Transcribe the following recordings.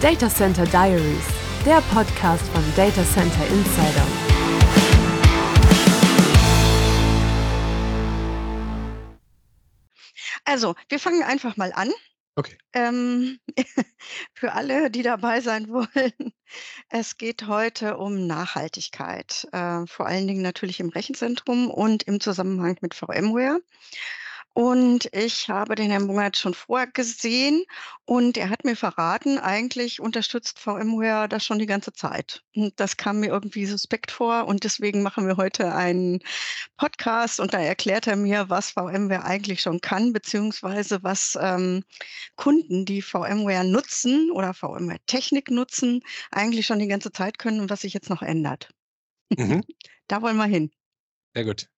Data Center Diaries, der Podcast von Data Center Insider. Also, wir fangen einfach mal an. Okay. Ähm, für alle, die dabei sein wollen, es geht heute um Nachhaltigkeit, äh, vor allen Dingen natürlich im Rechenzentrum und im Zusammenhang mit VMware. Und ich habe den Herrn Bungert schon vorher gesehen und er hat mir verraten, eigentlich unterstützt VMware das schon die ganze Zeit. Und das kam mir irgendwie suspekt vor und deswegen machen wir heute einen Podcast und da erklärt er mir, was VMware eigentlich schon kann, beziehungsweise was ähm, Kunden, die VMware nutzen oder VMware-Technik nutzen, eigentlich schon die ganze Zeit können und was sich jetzt noch ändert. Mhm. Da wollen wir hin. Sehr gut.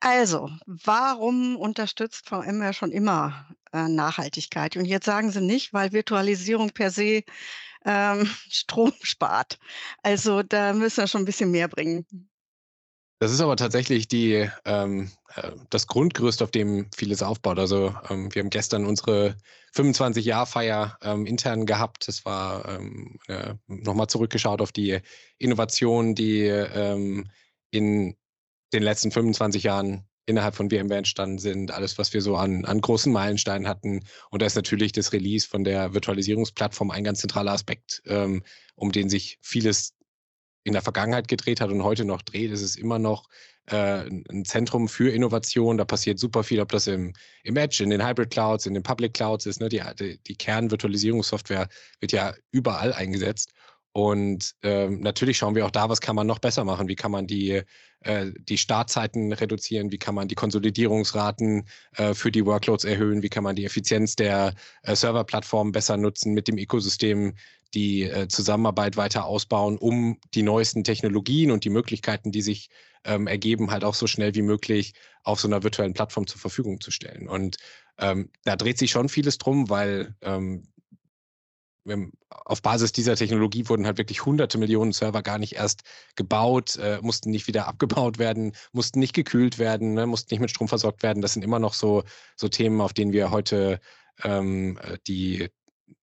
Also, warum unterstützt VMware schon immer äh, Nachhaltigkeit? Und jetzt sagen Sie nicht, weil Virtualisierung per se ähm, Strom spart. Also da müssen wir schon ein bisschen mehr bringen. Das ist aber tatsächlich die, ähm, äh, das Grundgerüst, auf dem vieles aufbaut. Also ähm, wir haben gestern unsere 25-Jahr-Feier ähm, intern gehabt. Das war ähm, äh, nochmal zurückgeschaut auf die Innovationen, die ähm, in den letzten 25 Jahren innerhalb von VMware entstanden sind, alles, was wir so an, an großen Meilensteinen hatten. Und da ist natürlich das Release von der Virtualisierungsplattform ein ganz zentraler Aspekt, ähm, um den sich vieles in der Vergangenheit gedreht hat und heute noch dreht. Es ist immer noch äh, ein Zentrum für Innovation. Da passiert super viel, ob das im, im Edge, in den Hybrid Clouds, in den Public Clouds ist. Ne? Die, die, die Kernvirtualisierungssoftware wird ja überall eingesetzt. Und ähm, natürlich schauen wir auch da, was kann man noch besser machen? Wie kann man die, äh, die Startzeiten reduzieren? Wie kann man die Konsolidierungsraten äh, für die Workloads erhöhen? Wie kann man die Effizienz der äh, Serverplattform besser nutzen, mit dem Ökosystem die äh, Zusammenarbeit weiter ausbauen, um die neuesten Technologien und die Möglichkeiten, die sich ähm, ergeben, halt auch so schnell wie möglich auf so einer virtuellen Plattform zur Verfügung zu stellen. Und ähm, da dreht sich schon vieles drum, weil ähm, auf Basis dieser Technologie wurden halt wirklich hunderte Millionen Server gar nicht erst gebaut, äh, mussten nicht wieder abgebaut werden, mussten nicht gekühlt werden, ne, mussten nicht mit Strom versorgt werden. Das sind immer noch so, so Themen, auf denen wir heute ähm, äh, die,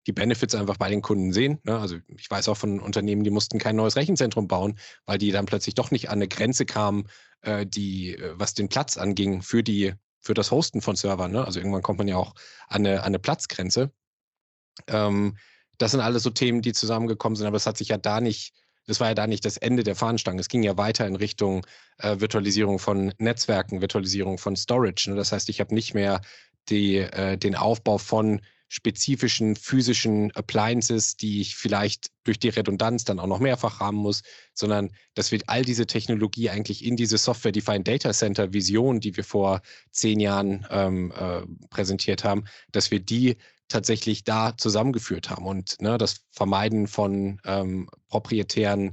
die Benefits einfach bei den Kunden sehen. Ne? Also ich weiß auch von Unternehmen, die mussten kein neues Rechenzentrum bauen, weil die dann plötzlich doch nicht an eine Grenze kamen, äh, die, äh, was den Platz anging für die, für das Hosten von Servern. Ne? Also irgendwann kommt man ja auch an eine, an eine Platzgrenze. Ähm, das sind alles so Themen, die zusammengekommen sind, aber es hat sich ja da nicht, das war ja da nicht das Ende der Fahnenstange. Es ging ja weiter in Richtung äh, Virtualisierung von Netzwerken, Virtualisierung von Storage. Ne? Das heißt, ich habe nicht mehr die, äh, den Aufbau von spezifischen physischen Appliances, die ich vielleicht durch die Redundanz dann auch noch mehrfach haben muss, sondern dass wir all diese Technologie eigentlich in diese Software-Defined Data Center Vision, die wir vor zehn Jahren ähm, äh, präsentiert haben, dass wir die tatsächlich da zusammengeführt haben und ne, das Vermeiden von ähm, proprietären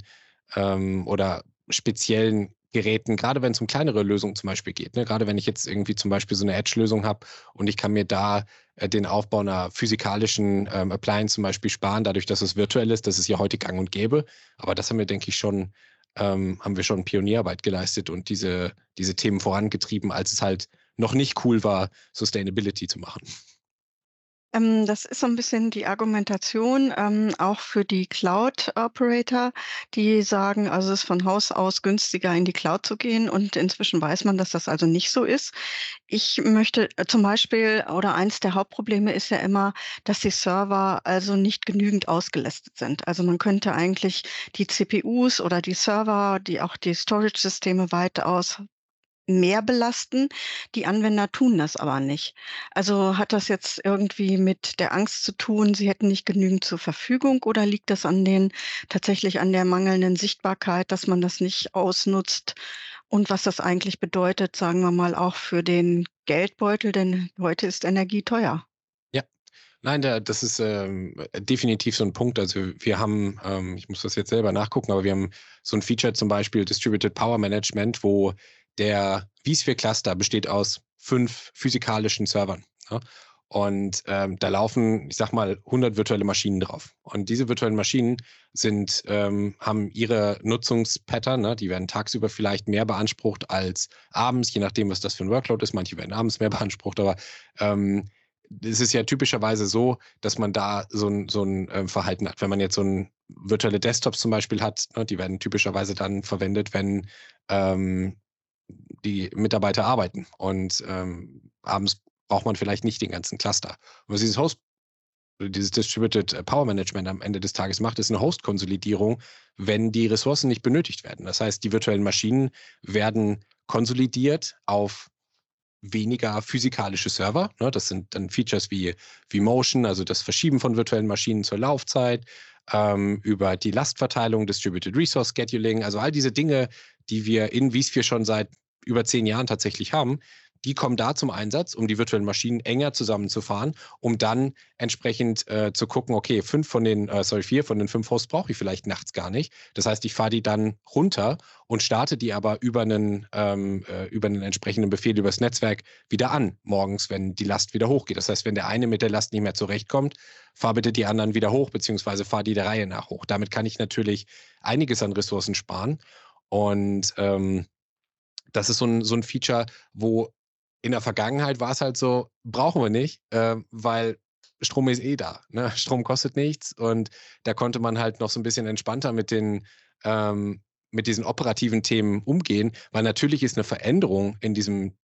ähm, oder speziellen Geräten, gerade wenn es um kleinere Lösungen zum Beispiel geht. Ne? Gerade wenn ich jetzt irgendwie zum Beispiel so eine Edge-Lösung habe und ich kann mir da äh, den Aufbau einer physikalischen ähm, Appliance zum Beispiel sparen, dadurch, dass es virtuell ist, das ist ja heute gang und gäbe. Aber das haben wir, denke ich, schon, ähm, haben wir schon Pionierarbeit geleistet und diese, diese Themen vorangetrieben, als es halt noch nicht cool war, Sustainability zu machen. Ähm, das ist so ein bisschen die Argumentation, ähm, auch für die Cloud-Operator, die sagen, also es ist von Haus aus günstiger, in die Cloud zu gehen. Und inzwischen weiß man, dass das also nicht so ist. Ich möchte äh, zum Beispiel, oder eins der Hauptprobleme ist ja immer, dass die Server also nicht genügend ausgelastet sind. Also man könnte eigentlich die CPUs oder die Server, die auch die Storage-Systeme weitaus mehr belasten. Die Anwender tun das aber nicht. Also hat das jetzt irgendwie mit der Angst zu tun, sie hätten nicht genügend zur Verfügung oder liegt das an den tatsächlich an der mangelnden Sichtbarkeit, dass man das nicht ausnutzt? Und was das eigentlich bedeutet, sagen wir mal, auch für den Geldbeutel, denn heute ist Energie teuer. Ja, Nein, der, das ist ähm, definitiv so ein Punkt. Also wir haben, ähm, ich muss das jetzt selber nachgucken, aber wir haben so ein Feature zum Beispiel Distributed Power Management, wo der vSphere-Cluster besteht aus fünf physikalischen Servern. Ja? Und ähm, da laufen, ich sag mal, 100 virtuelle Maschinen drauf. Und diese virtuellen Maschinen sind, ähm, haben ihre Nutzungspattern, ne? die werden tagsüber vielleicht mehr beansprucht als abends, je nachdem, was das für ein Workload ist. Manche werden abends mehr beansprucht, aber ähm, es ist ja typischerweise so, dass man da so ein, so ein äh, Verhalten hat. Wenn man jetzt so ein virtuelle Desktops zum Beispiel hat, ne, die werden typischerweise dann verwendet, wenn ähm, die Mitarbeiter arbeiten. Und ähm, abends braucht man vielleicht nicht den ganzen Cluster. Und was dieses Host dieses Distributed Power Management am Ende des Tages macht, ist eine Host-Konsolidierung, wenn die Ressourcen nicht benötigt werden. Das heißt, die virtuellen Maschinen werden konsolidiert auf weniger physikalische Server. Ne? Das sind dann Features wie, wie Motion, also das Verschieben von virtuellen Maschinen zur Laufzeit, ähm, über die Lastverteilung, Distributed Resource Scheduling, also all diese Dinge, die wir in vSphere schon seit über zehn Jahren tatsächlich haben, die kommen da zum Einsatz, um die virtuellen Maschinen enger zusammenzufahren, um dann entsprechend äh, zu gucken, okay, fünf von den, äh, sorry, vier von den fünf Hosts brauche ich vielleicht nachts gar nicht. Das heißt, ich fahre die dann runter und starte die aber über einen, ähm, äh, über einen entsprechenden Befehl übers Netzwerk wieder an, morgens, wenn die Last wieder hochgeht. Das heißt, wenn der eine mit der Last nicht mehr zurechtkommt, fahr bitte die anderen wieder hoch, beziehungsweise fahr die der Reihe nach hoch. Damit kann ich natürlich einiges an Ressourcen sparen. Und ähm, das ist so ein, so ein Feature, wo in der Vergangenheit war es halt so, brauchen wir nicht, äh, weil Strom ist eh da. Ne? Strom kostet nichts und da konnte man halt noch so ein bisschen entspannter mit den ähm, mit diesen operativen Themen umgehen, weil natürlich ist eine Veränderung in diesem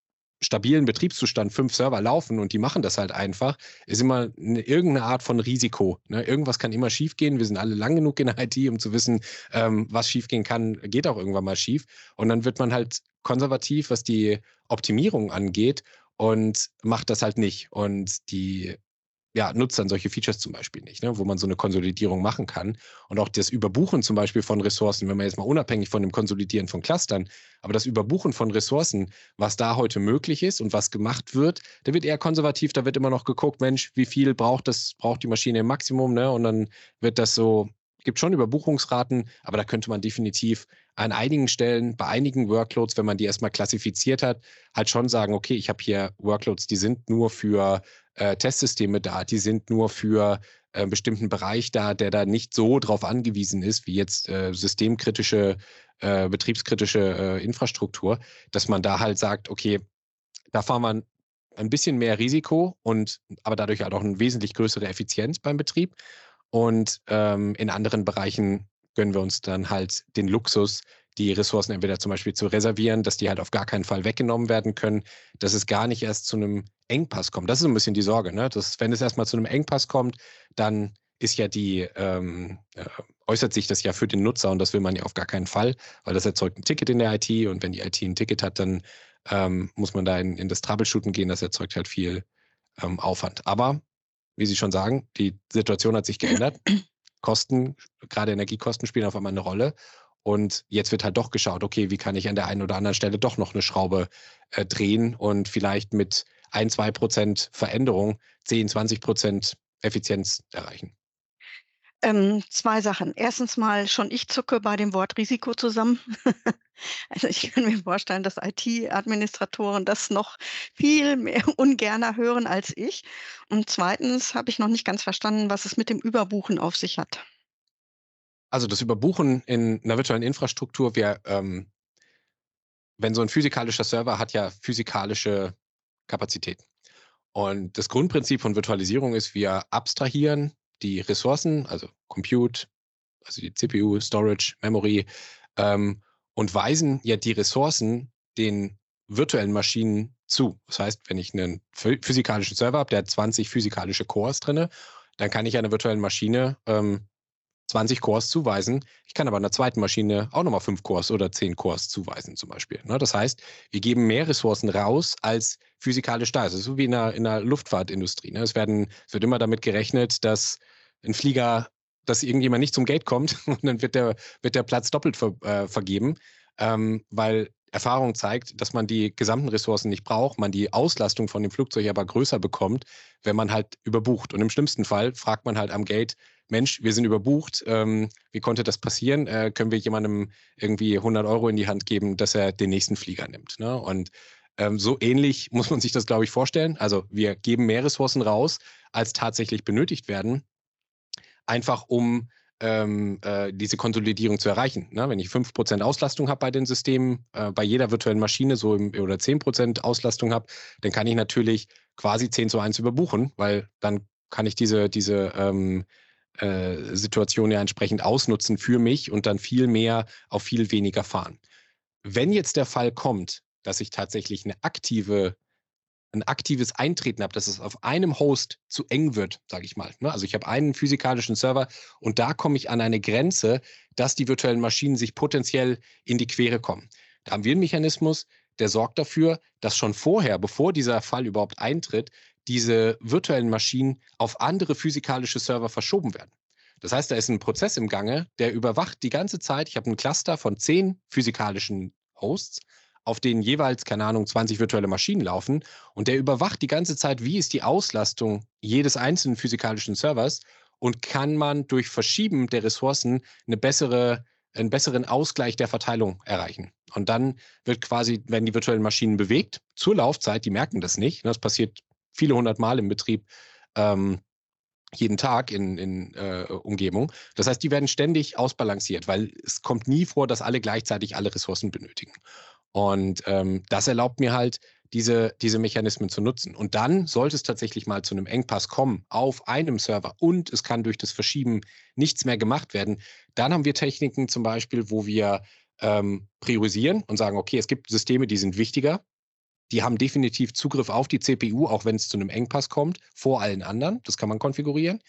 stabilen Betriebszustand fünf Server laufen und die machen das halt einfach, ist immer eine, irgendeine Art von Risiko. Ne? Irgendwas kann immer schiefgehen. Wir sind alle lang genug in der IT, um zu wissen, ähm, was schiefgehen kann, geht auch irgendwann mal schief. Und dann wird man halt konservativ, was die Optimierung angeht und macht das halt nicht. Und die ja, nutzt dann solche Features zum Beispiel nicht, ne, wo man so eine Konsolidierung machen kann. Und auch das Überbuchen zum Beispiel von Ressourcen, wenn man jetzt mal unabhängig von dem Konsolidieren von Clustern, aber das Überbuchen von Ressourcen, was da heute möglich ist und was gemacht wird, da wird eher konservativ, da wird immer noch geguckt, Mensch, wie viel braucht das, braucht die Maschine im Maximum, ne? Und dann wird das so, gibt schon Überbuchungsraten, aber da könnte man definitiv an einigen Stellen, bei einigen Workloads, wenn man die erstmal klassifiziert hat, halt schon sagen, okay, ich habe hier Workloads, die sind nur für äh, Testsysteme da, die sind nur für einen äh, bestimmten Bereich da, der da nicht so drauf angewiesen ist, wie jetzt äh, systemkritische, äh, betriebskritische äh, Infrastruktur, dass man da halt sagt, okay, da fahren wir ein bisschen mehr Risiko und aber dadurch halt auch eine wesentlich größere Effizienz beim Betrieb. Und ähm, in anderen Bereichen gönnen wir uns dann halt den Luxus, die Ressourcen entweder zum Beispiel zu reservieren, dass die halt auf gar keinen Fall weggenommen werden können, dass es gar nicht erst zu einem Engpass kommt. Das ist ein bisschen die Sorge, ne? Dass, wenn es erstmal zu einem Engpass kommt, dann ist ja die, ähm, äh, äußert sich das ja für den Nutzer und das will man ja auf gar keinen Fall, weil das erzeugt ein Ticket in der IT und wenn die IT ein Ticket hat, dann ähm, muss man da in, in das Troubleshooten gehen, das erzeugt halt viel ähm, Aufwand. Aber, wie Sie schon sagen, die Situation hat sich geändert. Kosten, gerade Energiekosten spielen auf einmal eine Rolle und jetzt wird halt doch geschaut, okay, wie kann ich an der einen oder anderen Stelle doch noch eine Schraube äh, drehen und vielleicht mit ein, zwei Prozent Veränderung 10, 20 Prozent Effizienz erreichen. Ähm, zwei Sachen. Erstens mal, schon ich zucke bei dem Wort Risiko zusammen. also ich kann mir vorstellen, dass IT-Administratoren das noch viel mehr ungerner hören als ich. Und zweitens habe ich noch nicht ganz verstanden, was es mit dem Überbuchen auf sich hat. Also das Überbuchen in einer virtuellen Infrastruktur, wir, ähm, wenn so ein physikalischer Server hat ja physikalische Kapazitäten. Und das Grundprinzip von Virtualisierung ist, wir abstrahieren die Ressourcen, also Compute, also die CPU, Storage, Memory, ähm, und weisen ja die Ressourcen den virtuellen Maschinen zu. Das heißt, wenn ich einen physikalischen Server habe, der hat 20 physikalische Cores drin, dann kann ich einer virtuellen Maschine ähm, 20 Cores zuweisen. Ich kann aber einer zweiten Maschine auch nochmal 5 Cores oder 10 Cores zuweisen zum Beispiel. Ne? Das heißt, wir geben mehr Ressourcen raus, als physikalisch da. Das ist so wie in der, in der Luftfahrtindustrie. Ne? Es, werden, es wird immer damit gerechnet, dass ein Flieger, dass irgendjemand nicht zum Gate kommt und dann wird der, wird der Platz doppelt ver, äh, vergeben, ähm, weil Erfahrung zeigt, dass man die gesamten Ressourcen nicht braucht, man die Auslastung von dem Flugzeug aber größer bekommt, wenn man halt überbucht. Und im schlimmsten Fall fragt man halt am Gate, Mensch, wir sind überbucht, ähm, wie konnte das passieren? Äh, können wir jemandem irgendwie 100 Euro in die Hand geben, dass er den nächsten Flieger nimmt? Ne? Und ähm, so ähnlich muss man sich das, glaube ich, vorstellen. Also wir geben mehr Ressourcen raus, als tatsächlich benötigt werden, einfach um ähm, äh, diese Konsolidierung zu erreichen. Ne? Wenn ich 5% Auslastung habe bei den Systemen, äh, bei jeder virtuellen Maschine so im, oder 10% Auslastung habe, dann kann ich natürlich quasi 10 zu 1 überbuchen, weil dann kann ich diese, diese ähm, äh, Situation ja entsprechend ausnutzen für mich und dann viel mehr auf viel weniger fahren. Wenn jetzt der Fall kommt, dass ich tatsächlich eine aktive ein aktives Eintreten habe, dass es auf einem Host zu eng wird, sage ich mal. Ne? Also ich habe einen physikalischen Server und da komme ich an eine Grenze, dass die virtuellen Maschinen sich potenziell in die Quere kommen. Da haben wir einen Mechanismus, der sorgt dafür, dass schon vorher, bevor dieser Fall überhaupt eintritt, diese virtuellen Maschinen auf andere physikalische Server verschoben werden. Das heißt, da ist ein Prozess im Gange, der überwacht die ganze Zeit. Ich habe ein Cluster von zehn physikalischen Hosts auf denen jeweils, keine Ahnung, 20 virtuelle Maschinen laufen. Und der überwacht die ganze Zeit, wie ist die Auslastung jedes einzelnen physikalischen Servers und kann man durch Verschieben der Ressourcen eine bessere, einen besseren Ausgleich der Verteilung erreichen. Und dann wird quasi, werden die virtuellen Maschinen bewegt zur Laufzeit, die merken das nicht. Das passiert viele hundert Mal im Betrieb. Ähm, jeden Tag in, in äh, Umgebung. Das heißt, die werden ständig ausbalanciert, weil es kommt nie vor, dass alle gleichzeitig alle Ressourcen benötigen. Und ähm, das erlaubt mir halt, diese, diese Mechanismen zu nutzen. Und dann sollte es tatsächlich mal zu einem Engpass kommen auf einem Server und es kann durch das Verschieben nichts mehr gemacht werden, dann haben wir Techniken zum Beispiel, wo wir ähm, priorisieren und sagen, okay, es gibt Systeme, die sind wichtiger, die haben definitiv Zugriff auf die CPU, auch wenn es zu einem Engpass kommt, vor allen anderen. Das kann man konfigurieren.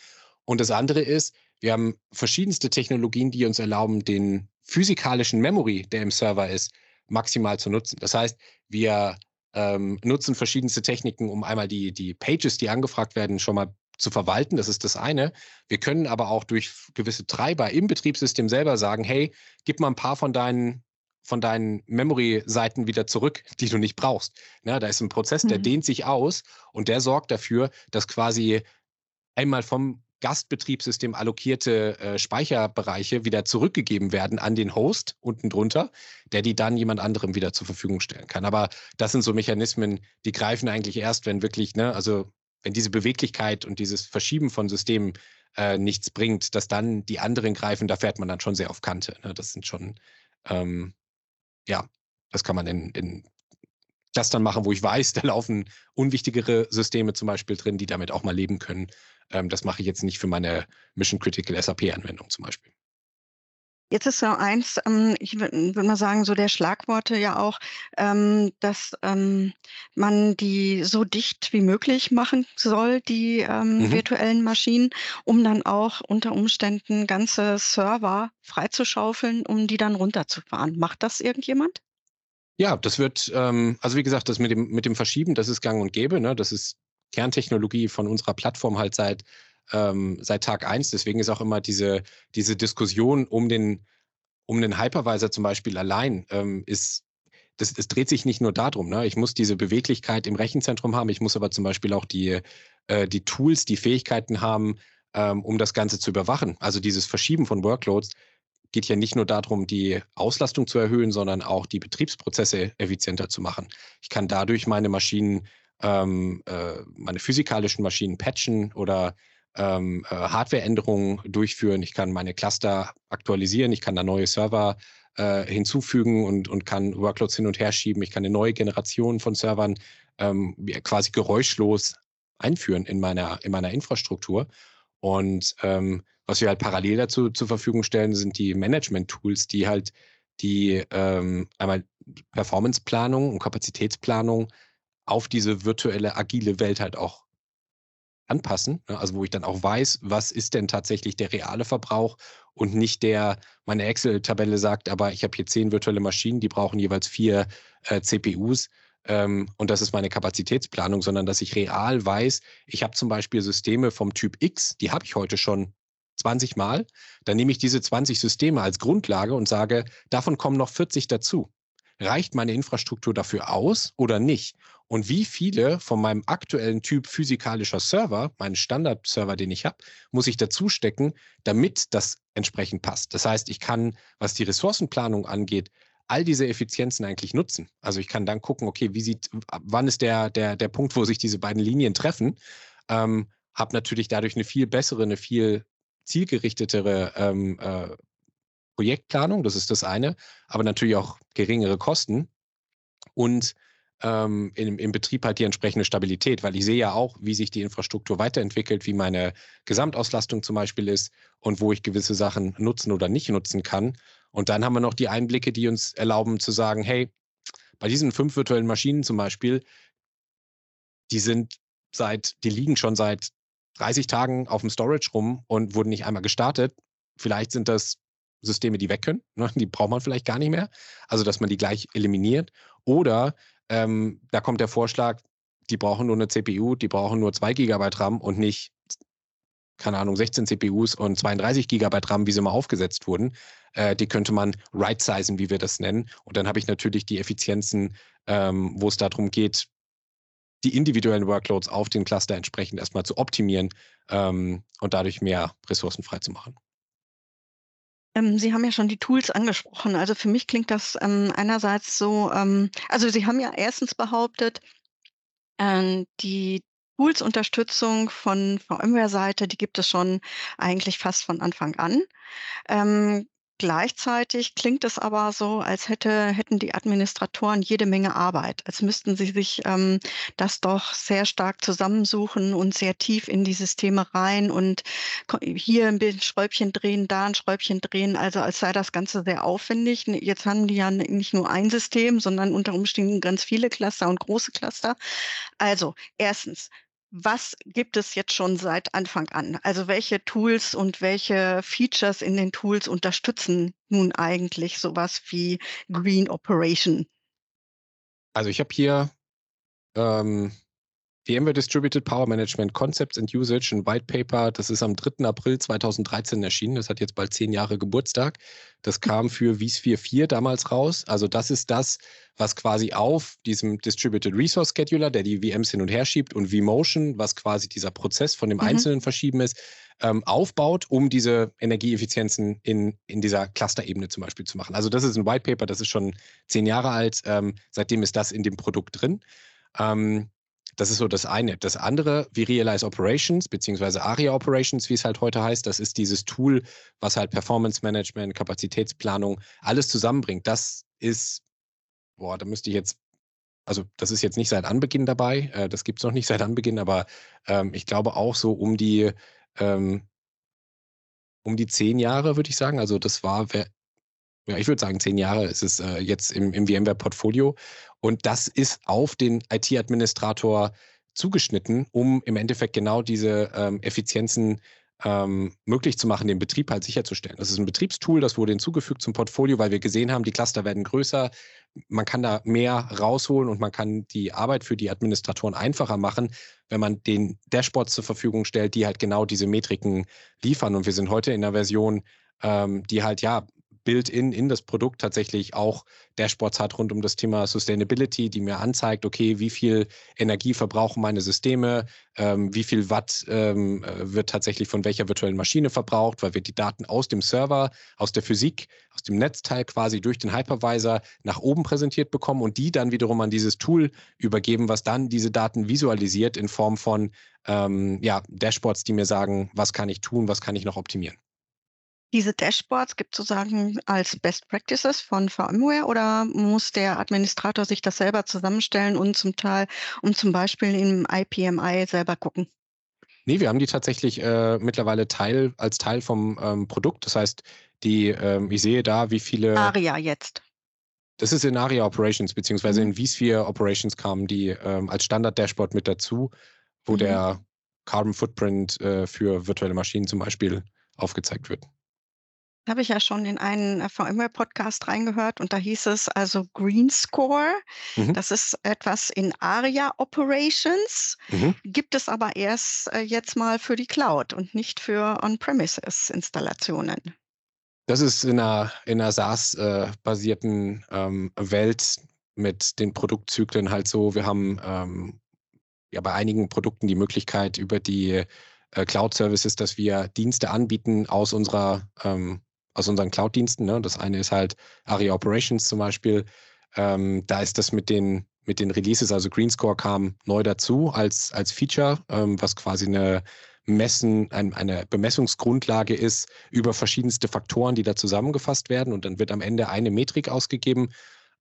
Und das andere ist, wir haben verschiedenste Technologien, die uns erlauben, den physikalischen Memory, der im Server ist, maximal zu nutzen. Das heißt, wir ähm, nutzen verschiedenste Techniken, um einmal die, die Pages, die angefragt werden, schon mal zu verwalten. Das ist das eine. Wir können aber auch durch gewisse Treiber im Betriebssystem selber sagen, hey, gib mal ein paar von deinen von deinen Memory-Seiten wieder zurück, die du nicht brauchst. Ja, da ist ein Prozess, der mhm. dehnt sich aus und der sorgt dafür, dass quasi einmal vom Gastbetriebssystem allokierte äh, Speicherbereiche wieder zurückgegeben werden an den Host unten drunter, der die dann jemand anderem wieder zur Verfügung stellen kann. Aber das sind so Mechanismen, die greifen eigentlich erst, wenn wirklich, ne, also wenn diese Beweglichkeit und dieses Verschieben von Systemen äh, nichts bringt, dass dann die anderen greifen, da fährt man dann schon sehr auf Kante. Ne? Das sind schon, ähm, ja, das kann man in, in Clustern machen, wo ich weiß, da laufen unwichtigere Systeme zum Beispiel drin, die damit auch mal leben können. Ähm, das mache ich jetzt nicht für meine Mission Critical SAP-Anwendung zum Beispiel. Jetzt ist so eins, ähm, ich würde würd mal sagen, so der Schlagworte ja auch, ähm, dass ähm, man die so dicht wie möglich machen soll, die ähm, mhm. virtuellen Maschinen, um dann auch unter Umständen ganze Server freizuschaufeln, um die dann runterzufahren. Macht das irgendjemand? Ja, das wird, ähm, also wie gesagt, das mit dem, mit dem Verschieben, das ist gang und gäbe. Ne? Das ist Kerntechnologie von unserer Plattform halt seit, ähm, seit Tag eins. Deswegen ist auch immer diese, diese Diskussion um den, um den Hypervisor zum Beispiel allein, ähm, ist, das, es dreht sich nicht nur darum. Ne? Ich muss diese Beweglichkeit im Rechenzentrum haben, ich muss aber zum Beispiel auch die, äh, die Tools, die Fähigkeiten haben, ähm, um das Ganze zu überwachen. Also dieses Verschieben von Workloads geht ja nicht nur darum, die Auslastung zu erhöhen, sondern auch die Betriebsprozesse effizienter zu machen. Ich kann dadurch meine Maschinen ähm, äh, meine physikalischen Maschinen patchen oder ähm, äh, Hardwareänderungen durchführen. Ich kann meine Cluster aktualisieren. Ich kann da neue Server äh, hinzufügen und, und kann Workloads hin und her schieben. Ich kann eine neue Generation von Servern ähm, quasi geräuschlos einführen in meiner, in meiner Infrastruktur. Und ähm, was wir halt parallel dazu zur Verfügung stellen, sind die Management-Tools, die halt die ähm, einmal Performance-Planung und Kapazitätsplanung auf diese virtuelle, agile Welt halt auch anpassen. Ne? Also wo ich dann auch weiß, was ist denn tatsächlich der reale Verbrauch und nicht der, meine Excel-Tabelle sagt, aber ich habe hier zehn virtuelle Maschinen, die brauchen jeweils vier äh, CPUs ähm, und das ist meine Kapazitätsplanung, sondern dass ich real weiß, ich habe zum Beispiel Systeme vom Typ X, die habe ich heute schon 20 Mal. Dann nehme ich diese 20 Systeme als Grundlage und sage, davon kommen noch 40 dazu reicht meine Infrastruktur dafür aus oder nicht? Und wie viele von meinem aktuellen Typ physikalischer Server, meinen Standard-Server, den ich habe, muss ich dazu stecken, damit das entsprechend passt? Das heißt, ich kann, was die Ressourcenplanung angeht, all diese Effizienzen eigentlich nutzen. Also ich kann dann gucken, okay, wie sieht, wann ist der, der, der Punkt, wo sich diese beiden Linien treffen? Ähm, habe natürlich dadurch eine viel bessere, eine viel zielgerichtetere ähm, äh, Projektplanung, das ist das eine, aber natürlich auch geringere Kosten und ähm, im, im Betrieb halt die entsprechende Stabilität, weil ich sehe ja auch, wie sich die Infrastruktur weiterentwickelt, wie meine Gesamtauslastung zum Beispiel ist und wo ich gewisse Sachen nutzen oder nicht nutzen kann. Und dann haben wir noch die Einblicke, die uns erlauben zu sagen, hey, bei diesen fünf virtuellen Maschinen zum Beispiel, die sind seit, die liegen schon seit 30 Tagen auf dem Storage rum und wurden nicht einmal gestartet. Vielleicht sind das Systeme, die weg können. Ne? Die braucht man vielleicht gar nicht mehr. Also, dass man die gleich eliminiert. Oder ähm, da kommt der Vorschlag, die brauchen nur eine CPU, die brauchen nur 2 GB RAM und nicht, keine Ahnung, 16 CPUs und 32 GB RAM, wie sie mal aufgesetzt wurden. Äh, die könnte man right-sizen, wie wir das nennen. Und dann habe ich natürlich die Effizienzen, ähm, wo es darum geht, die individuellen Workloads auf den Cluster entsprechend erstmal zu optimieren ähm, und dadurch mehr Ressourcen freizumachen. Ähm, Sie haben ja schon die Tools angesprochen. Also für mich klingt das ähm, einerseits so, ähm, also Sie haben ja erstens behauptet, die Tools-Unterstützung von VMware-Seite, die gibt es schon eigentlich fast von Anfang an. Ähm, Gleichzeitig klingt es aber so, als hätte, hätten die Administratoren jede Menge Arbeit, als müssten sie sich ähm, das doch sehr stark zusammensuchen und sehr tief in die Systeme rein und hier ein Schräubchen drehen, da ein Schräubchen drehen, also als sei das Ganze sehr aufwendig. Jetzt haben die ja nicht nur ein System, sondern unter Umständen ganz viele Cluster und große Cluster. Also erstens, was gibt es jetzt schon seit Anfang an? Also welche Tools und welche Features in den Tools unterstützen nun eigentlich sowas wie Green Operation? Also ich habe hier ähm, VMware Distributed Power Management Concepts and Usage, ein White Paper, das ist am 3. April 2013 erschienen. Das hat jetzt bald zehn Jahre Geburtstag. Das kam für vSphere 4 damals raus. Also das ist das, was quasi auf diesem Distributed Resource Scheduler, der die VMs hin und her schiebt, und vMotion, was quasi dieser Prozess von dem mhm. einzelnen Verschieben ist, ähm, aufbaut, um diese Energieeffizienzen in, in dieser Cluster-Ebene zum Beispiel zu machen. Also das ist ein White Paper, das ist schon zehn Jahre alt. Ähm, seitdem ist das in dem Produkt drin. Ähm, das ist so das eine. Das andere, wie Realize Operations, beziehungsweise ARIA Operations, wie es halt heute heißt, das ist dieses Tool, was halt Performance Management, Kapazitätsplanung, alles zusammenbringt. Das ist, boah, da müsste ich jetzt, also das ist jetzt nicht seit Anbeginn dabei, äh, das gibt es noch nicht seit Anbeginn, aber ähm, ich glaube auch so um die, ähm, um die zehn Jahre, würde ich sagen. Also das war ja, ich würde sagen, zehn Jahre ist es äh, jetzt im, im VMware-Portfolio. Und das ist auf den IT-Administrator zugeschnitten, um im Endeffekt genau diese ähm, Effizienzen ähm, möglich zu machen, den Betrieb halt sicherzustellen. Das ist ein Betriebstool, das wurde hinzugefügt zum Portfolio, weil wir gesehen haben, die Cluster werden größer, man kann da mehr rausholen und man kann die Arbeit für die Administratoren einfacher machen, wenn man den Dashboards zur Verfügung stellt, die halt genau diese Metriken liefern. Und wir sind heute in einer Version, ähm, die halt ja built-in in das Produkt tatsächlich auch Dashboards hat rund um das Thema Sustainability, die mir anzeigt, okay, wie viel Energie verbrauchen meine Systeme, ähm, wie viel Watt ähm, äh, wird tatsächlich von welcher virtuellen Maschine verbraucht, weil wir die Daten aus dem Server, aus der Physik, aus dem Netzteil quasi durch den Hypervisor nach oben präsentiert bekommen und die dann wiederum an dieses Tool übergeben, was dann diese Daten visualisiert in Form von ähm, ja, Dashboards, die mir sagen, was kann ich tun, was kann ich noch optimieren. Diese Dashboards gibt es sozusagen als Best Practices von VMware oder muss der Administrator sich das selber zusammenstellen und zum Teil, um zum Beispiel im IPMI selber gucken? Nee, wir haben die tatsächlich äh, mittlerweile Teil als Teil vom ähm, Produkt. Das heißt, die, ähm, ich sehe da, wie viele. ARIA jetzt. Das ist in ARIA Operations, beziehungsweise mhm. in vSphere Operations kamen die ähm, als Standard-Dashboard mit dazu, wo mhm. der Carbon Footprint äh, für virtuelle Maschinen zum Beispiel aufgezeigt wird habe ich ja schon in einen VMware-Podcast reingehört und da hieß es also Green Score. Mhm. Das ist etwas in ARIA Operations, mhm. gibt es aber erst äh, jetzt mal für die Cloud und nicht für On-Premises-Installationen. Das ist in einer, in einer SaaS-basierten äh, ähm, Welt mit den Produktzyklen halt so. Wir haben ähm, ja bei einigen Produkten die Möglichkeit über die äh, Cloud-Services, dass wir Dienste anbieten aus unserer ähm, aus unseren Cloud-Diensten. Ne? Das eine ist halt ARIA Operations zum Beispiel. Ähm, da ist das mit den, mit den Releases, also Greenscore kam neu dazu als, als Feature, ähm, was quasi eine Messen, ein, eine Bemessungsgrundlage ist über verschiedenste Faktoren, die da zusammengefasst werden und dann wird am Ende eine Metrik ausgegeben.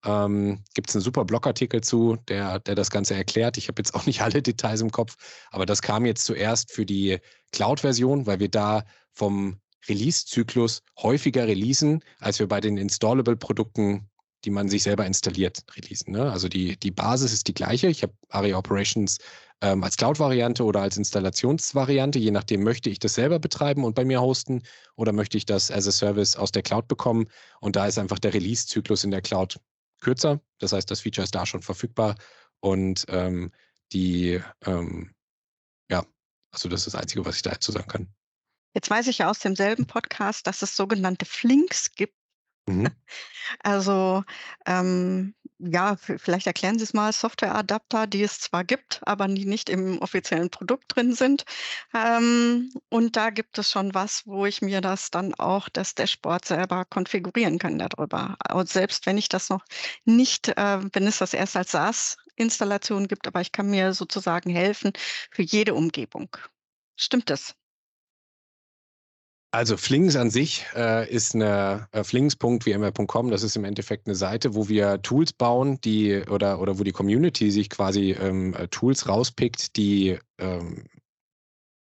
Ähm, Gibt es einen super Blogartikel zu, der, der das Ganze erklärt. Ich habe jetzt auch nicht alle Details im Kopf, aber das kam jetzt zuerst für die Cloud-Version, weil wir da vom Release-Zyklus häufiger releasen, als wir bei den Installable-Produkten die man sich selber installiert, releasen. Ne? Also die, die Basis ist die gleiche. Ich habe ARIA Operations ähm, als Cloud-Variante oder als Installationsvariante. Je nachdem möchte ich das selber betreiben und bei mir hosten oder möchte ich das as a Service aus der Cloud bekommen. Und da ist einfach der Release-Zyklus in der Cloud kürzer. Das heißt, das Feature ist da schon verfügbar. Und ähm, die, ähm, ja, also das ist das Einzige, was ich dazu sagen kann. Jetzt weiß ich ja aus demselben Podcast, dass es sogenannte Flinks gibt. Mhm. Also, ähm, ja, vielleicht erklären Sie es mal, Softwareadapter, die es zwar gibt, aber die nicht im offiziellen Produkt drin sind. Ähm, und da gibt es schon was, wo ich mir das dann auch das Dashboard selber konfigurieren kann darüber. Und selbst wenn ich das noch nicht, äh, wenn es das erst als SaaS-Installation gibt, aber ich kann mir sozusagen helfen für jede Umgebung. Stimmt das? Also Flings an sich äh, ist eine äh, flings.wmr.com, das ist im Endeffekt eine Seite, wo wir Tools bauen, die oder, oder wo die Community sich quasi ähm, äh, Tools rauspickt, die ähm,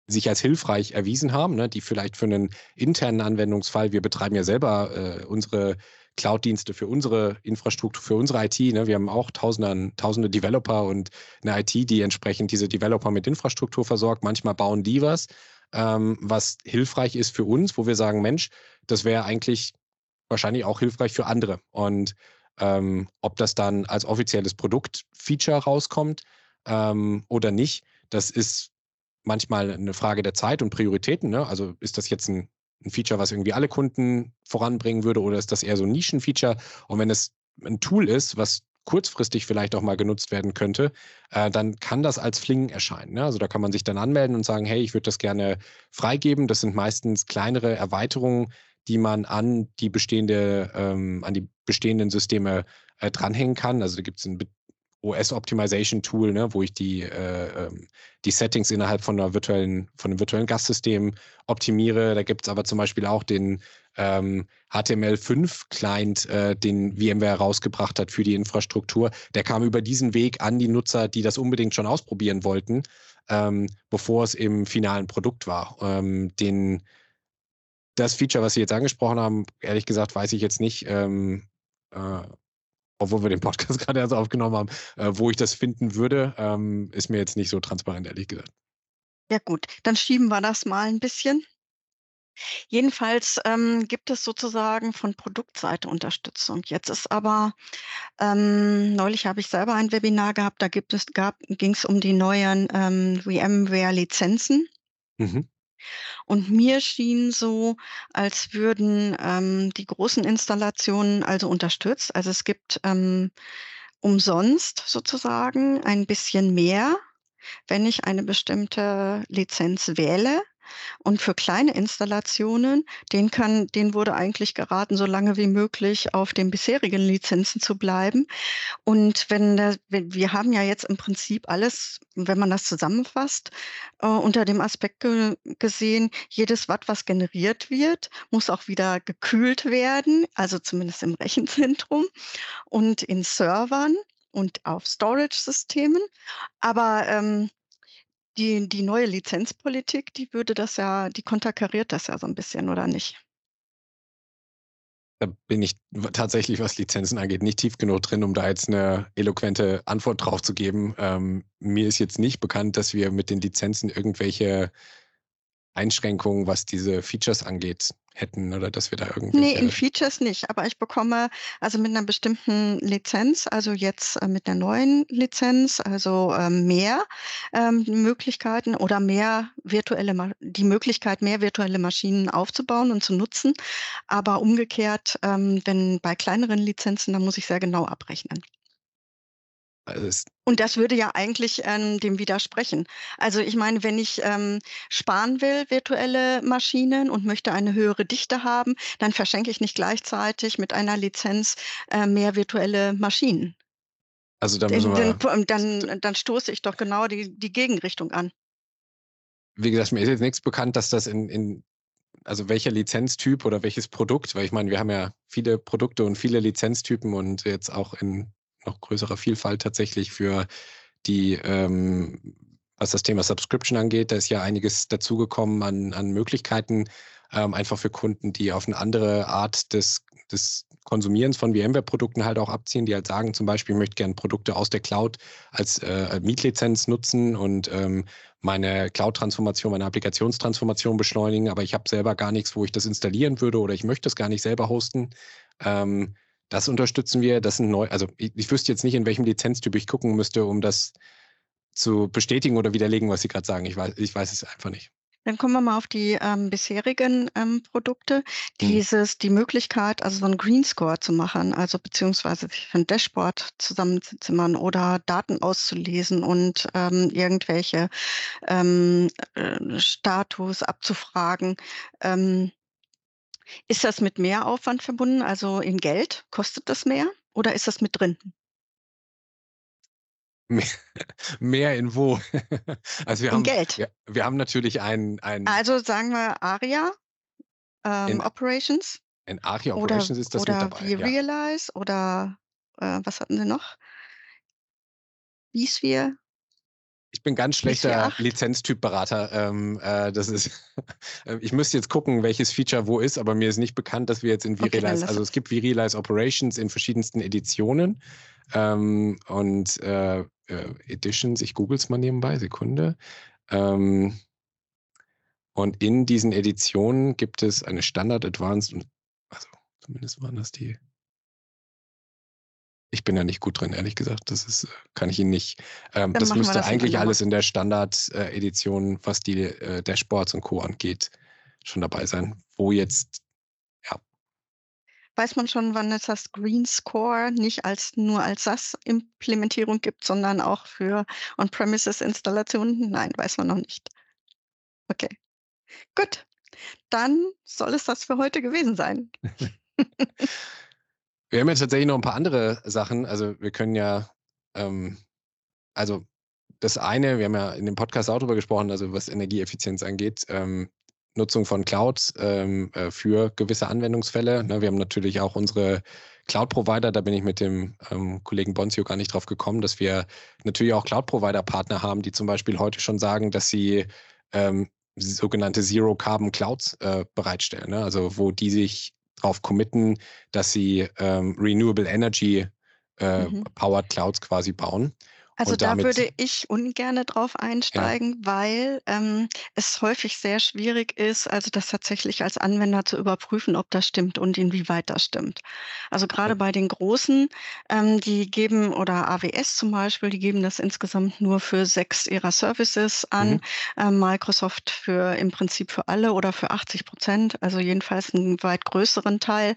sich als hilfreich erwiesen haben, ne, die vielleicht für einen internen Anwendungsfall, wir betreiben ja selber äh, unsere Cloud-Dienste für unsere Infrastruktur, für unsere IT. Ne? Wir haben auch tausende, tausende Developer und eine IT, die entsprechend diese Developer mit Infrastruktur versorgt. Manchmal bauen die was ähm, was hilfreich ist für uns, wo wir sagen, Mensch, das wäre eigentlich wahrscheinlich auch hilfreich für andere. Und ähm, ob das dann als offizielles Produktfeature rauskommt ähm, oder nicht, das ist manchmal eine Frage der Zeit und Prioritäten. Ne? Also ist das jetzt ein, ein, Feature, was irgendwie alle Kunden voranbringen würde oder ist das eher so ein Nischenfeature? Und wenn es ein Tool ist, was kurzfristig vielleicht auch mal genutzt werden könnte, äh, dann kann das als Fling erscheinen. Ne? Also da kann man sich dann anmelden und sagen, hey, ich würde das gerne freigeben. Das sind meistens kleinere Erweiterungen, die man an die bestehende, ähm, an die bestehenden Systeme äh, dranhängen kann. Also da gibt es ein OS-Optimization-Tool, ne, wo ich die, äh, ähm, die Settings innerhalb von, einer virtuellen, von einem virtuellen Gastsystem optimiere. Da gibt es aber zum Beispiel auch den ähm, HTML5-Client, äh, den VMware rausgebracht hat für die Infrastruktur. Der kam über diesen Weg an die Nutzer, die das unbedingt schon ausprobieren wollten, ähm, bevor es im finalen Produkt war. Ähm, den, das Feature, was Sie jetzt angesprochen haben, ehrlich gesagt, weiß ich jetzt nicht. Ähm, äh, obwohl wir den Podcast gerade erst aufgenommen haben, äh, wo ich das finden würde, ähm, ist mir jetzt nicht so transparent, ehrlich gesagt. Ja gut, dann schieben wir das mal ein bisschen. Jedenfalls ähm, gibt es sozusagen von Produktseite Unterstützung. Jetzt ist aber, ähm, neulich habe ich selber ein Webinar gehabt, da ging es um die neuen ähm, VMware-Lizenzen. Mhm. Und mir schien so, als würden ähm, die großen Installationen also unterstützt. Also es gibt ähm, umsonst sozusagen ein bisschen mehr, wenn ich eine bestimmte Lizenz wähle. Und für kleine Installationen, denen kann, denen wurde eigentlich geraten, so lange wie möglich auf den bisherigen Lizenzen zu bleiben. Und wenn, der, wir haben ja jetzt im Prinzip alles, wenn man das zusammenfasst, äh, unter dem Aspekt ge gesehen, jedes Watt, was generiert wird, muss auch wieder gekühlt werden, also zumindest im Rechenzentrum und in Servern und auf Storage-Systemen. Aber ähm, die, die neue Lizenzpolitik, die würde das ja, die konterkariert das ja so ein bisschen, oder nicht? Da bin ich tatsächlich, was Lizenzen angeht, nicht tief genug drin, um da jetzt eine eloquente Antwort drauf zu geben. Ähm, mir ist jetzt nicht bekannt, dass wir mit den Lizenzen irgendwelche Einschränkungen, was diese Features angeht, hätten oder dass wir da irgendwie. Nee, in Features nicht, aber ich bekomme also mit einer bestimmten Lizenz, also jetzt äh, mit einer neuen Lizenz, also ähm, mehr ähm, Möglichkeiten oder mehr virtuelle, die Möglichkeit, mehr virtuelle Maschinen aufzubauen und zu nutzen. Aber umgekehrt, ähm, wenn bei kleineren Lizenzen, dann muss ich sehr genau abrechnen. Und das würde ja eigentlich ähm, dem widersprechen. Also ich meine, wenn ich ähm, sparen will, virtuelle Maschinen und möchte eine höhere Dichte haben, dann verschenke ich nicht gleichzeitig mit einer Lizenz äh, mehr virtuelle Maschinen. Also da müssen wir dann, dann, dann stoße ich doch genau die, die Gegenrichtung an. wie gesagt, mir ist jetzt nichts bekannt, dass das in, in also welcher Lizenztyp oder welches Produkt, weil ich meine, wir haben ja viele Produkte und viele Lizenztypen und jetzt auch in noch größerer Vielfalt tatsächlich für die, ähm, was das Thema Subscription angeht, da ist ja einiges dazugekommen an, an Möglichkeiten, ähm, einfach für Kunden, die auf eine andere Art des, des Konsumierens von VMware-Produkten halt auch abziehen, die halt sagen, zum Beispiel, ich möchte gerne Produkte aus der Cloud als äh, Mietlizenz nutzen und ähm, meine Cloud-Transformation, meine Applikationstransformation beschleunigen, aber ich habe selber gar nichts, wo ich das installieren würde oder ich möchte es gar nicht selber hosten. Ähm, das unterstützen wir. Das sind neu, also ich, ich, wüsste jetzt nicht, in welchem Lizenztyp ich gucken müsste, um das zu bestätigen oder widerlegen, was Sie gerade sagen. Ich weiß, ich weiß es einfach nicht. Dann kommen wir mal auf die ähm, bisherigen ähm, Produkte. Mhm. Dieses, die Möglichkeit, also so einen Green Score zu machen, also beziehungsweise sich ein Dashboard zusammenzuzimmern oder Daten auszulesen und ähm, irgendwelche ähm, äh, Status abzufragen. Ähm, ist das mit mehr Aufwand verbunden, also in Geld? Kostet das mehr oder ist das mit drin? Mehr, mehr in wo? Also wir In haben, Geld. wir, wir haben natürlich ein, ein Also sagen wir ARIA ähm, in, Operations in ARIA oder, Operations ist das mit oder dabei. wie Ja. Realize oder äh, was hatten Sie noch? vSphere, Ich bin ganz schlechter Lizenztypberater. Ähm, äh, das ist, äh, ich müsste jetzt gucken, welches Feature wo ist, aber mir ist nicht bekannt, dass wir jetzt in Okay, vRealize, also es gibt vRealize Operations in verschiedensten Editionen ähm, und äh, äh, Editions. Ich google es mal nebenbei, Sekunde. Ähm, und in diesen Editionen gibt es eine Standard Advanced und also zumindest waren das die. Ich bin ja nicht gut drin, ehrlich gesagt. Das ist, kann ich Ihnen nicht. Ähm, das müsste das eigentlich alles in der Standard-Edition, äh, was die äh, Dashboards und Co. angeht, schon dabei sein. Wo jetzt Weiß man schon, wann es das Green Score nicht als nur als SAS-Implementierung gibt, sondern auch für On-Premises-Installationen? Nein, weiß man noch nicht. Okay. Gut. Dann soll es das für heute gewesen sein. wir haben jetzt tatsächlich noch ein paar andere Sachen. Also wir können ja, ähm, also das eine, wir haben ja in dem Podcast auch darüber gesprochen, also was Energieeffizienz angeht. Ähm, Nutzung von Cloud ähm, äh, für gewisse Anwendungsfälle. Ne, wir haben natürlich auch unsere Cloud-Provider, da bin ich mit dem ähm, Kollegen Bonzio gar nicht drauf gekommen, dass wir natürlich auch Cloud-Provider-Partner haben, die zum Beispiel heute schon sagen, dass sie ähm, sogenannte Zero Carbon Clouds äh, bereitstellen. Ne? Also wo die sich darauf committen, dass sie ähm, Renewable Energy äh, mhm. Powered Clouds quasi bauen. Also da würde ich ungerne drauf einsteigen, ja. weil ähm, es häufig sehr schwierig ist, also das tatsächlich als Anwender zu überprüfen, ob das stimmt und inwieweit das stimmt. Also gerade ja. bei den Großen, ähm, die geben, oder AWS zum Beispiel, die geben das insgesamt nur für sechs ihrer Services an, mhm. ähm, Microsoft für im Prinzip für alle oder für 80 Prozent, also jedenfalls einen weit größeren Teil.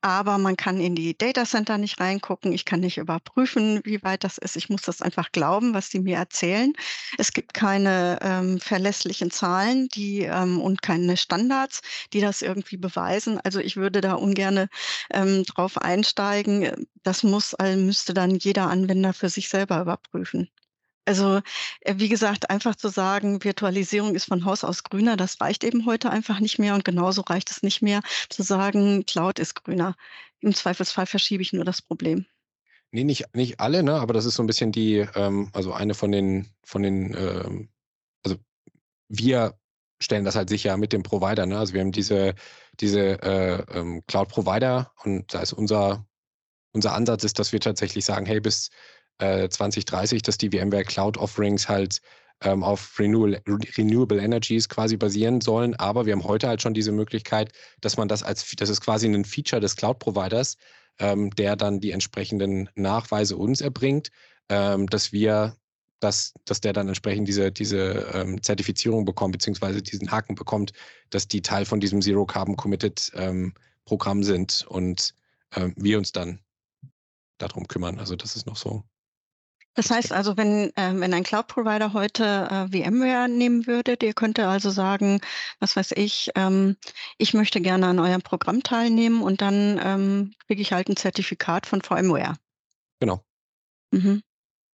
Aber man kann in die Data Center nicht reingucken, ich kann nicht überprüfen, wie weit das ist. Ich muss das einfach einfach glauben, was die mir erzählen. Es gibt keine ähm, verlässlichen Zahlen die, ähm, und keine Standards, die das irgendwie beweisen. Also ich würde da ungern ähm, drauf einsteigen. Das muss, also müsste dann jeder Anwender für sich selber überprüfen. Also äh, wie gesagt, einfach zu sagen, Virtualisierung ist von Haus aus grüner, das reicht eben heute einfach nicht mehr und genauso reicht es nicht mehr zu sagen, Cloud ist grüner. Im Zweifelsfall verschiebe ich nur das Problem. Nee, nicht, nicht alle, ne? aber das ist so ein bisschen die, ähm, also eine von den, von den, ähm, also wir stellen das halt sicher mit dem Provider. Ne? Also wir haben diese, diese äh, ähm, Cloud-Provider und da ist unser, unser Ansatz ist, dass wir tatsächlich sagen, hey, bis äh, 2030, dass die VMware Cloud Offerings halt ähm, auf Renewable, Renewable Energies quasi basieren sollen. Aber wir haben heute halt schon diese Möglichkeit, dass man das als, das ist quasi ein Feature des Cloud-Providers, ähm, der dann die entsprechenden Nachweise uns erbringt, ähm, dass wir, dass, dass der dann entsprechend diese, diese ähm, Zertifizierung bekommt, beziehungsweise diesen Haken bekommt, dass die Teil von diesem Zero Carbon Committed ähm, Programm sind und ähm, wir uns dann darum kümmern. Also das ist noch so das heißt also, wenn, äh, wenn ein Cloud-Provider heute äh, VMware nehmen würde, der könnte also sagen, was weiß ich, ähm, ich möchte gerne an eurem Programm teilnehmen und dann ähm, kriege ich halt ein Zertifikat von VMware. Genau. Mhm.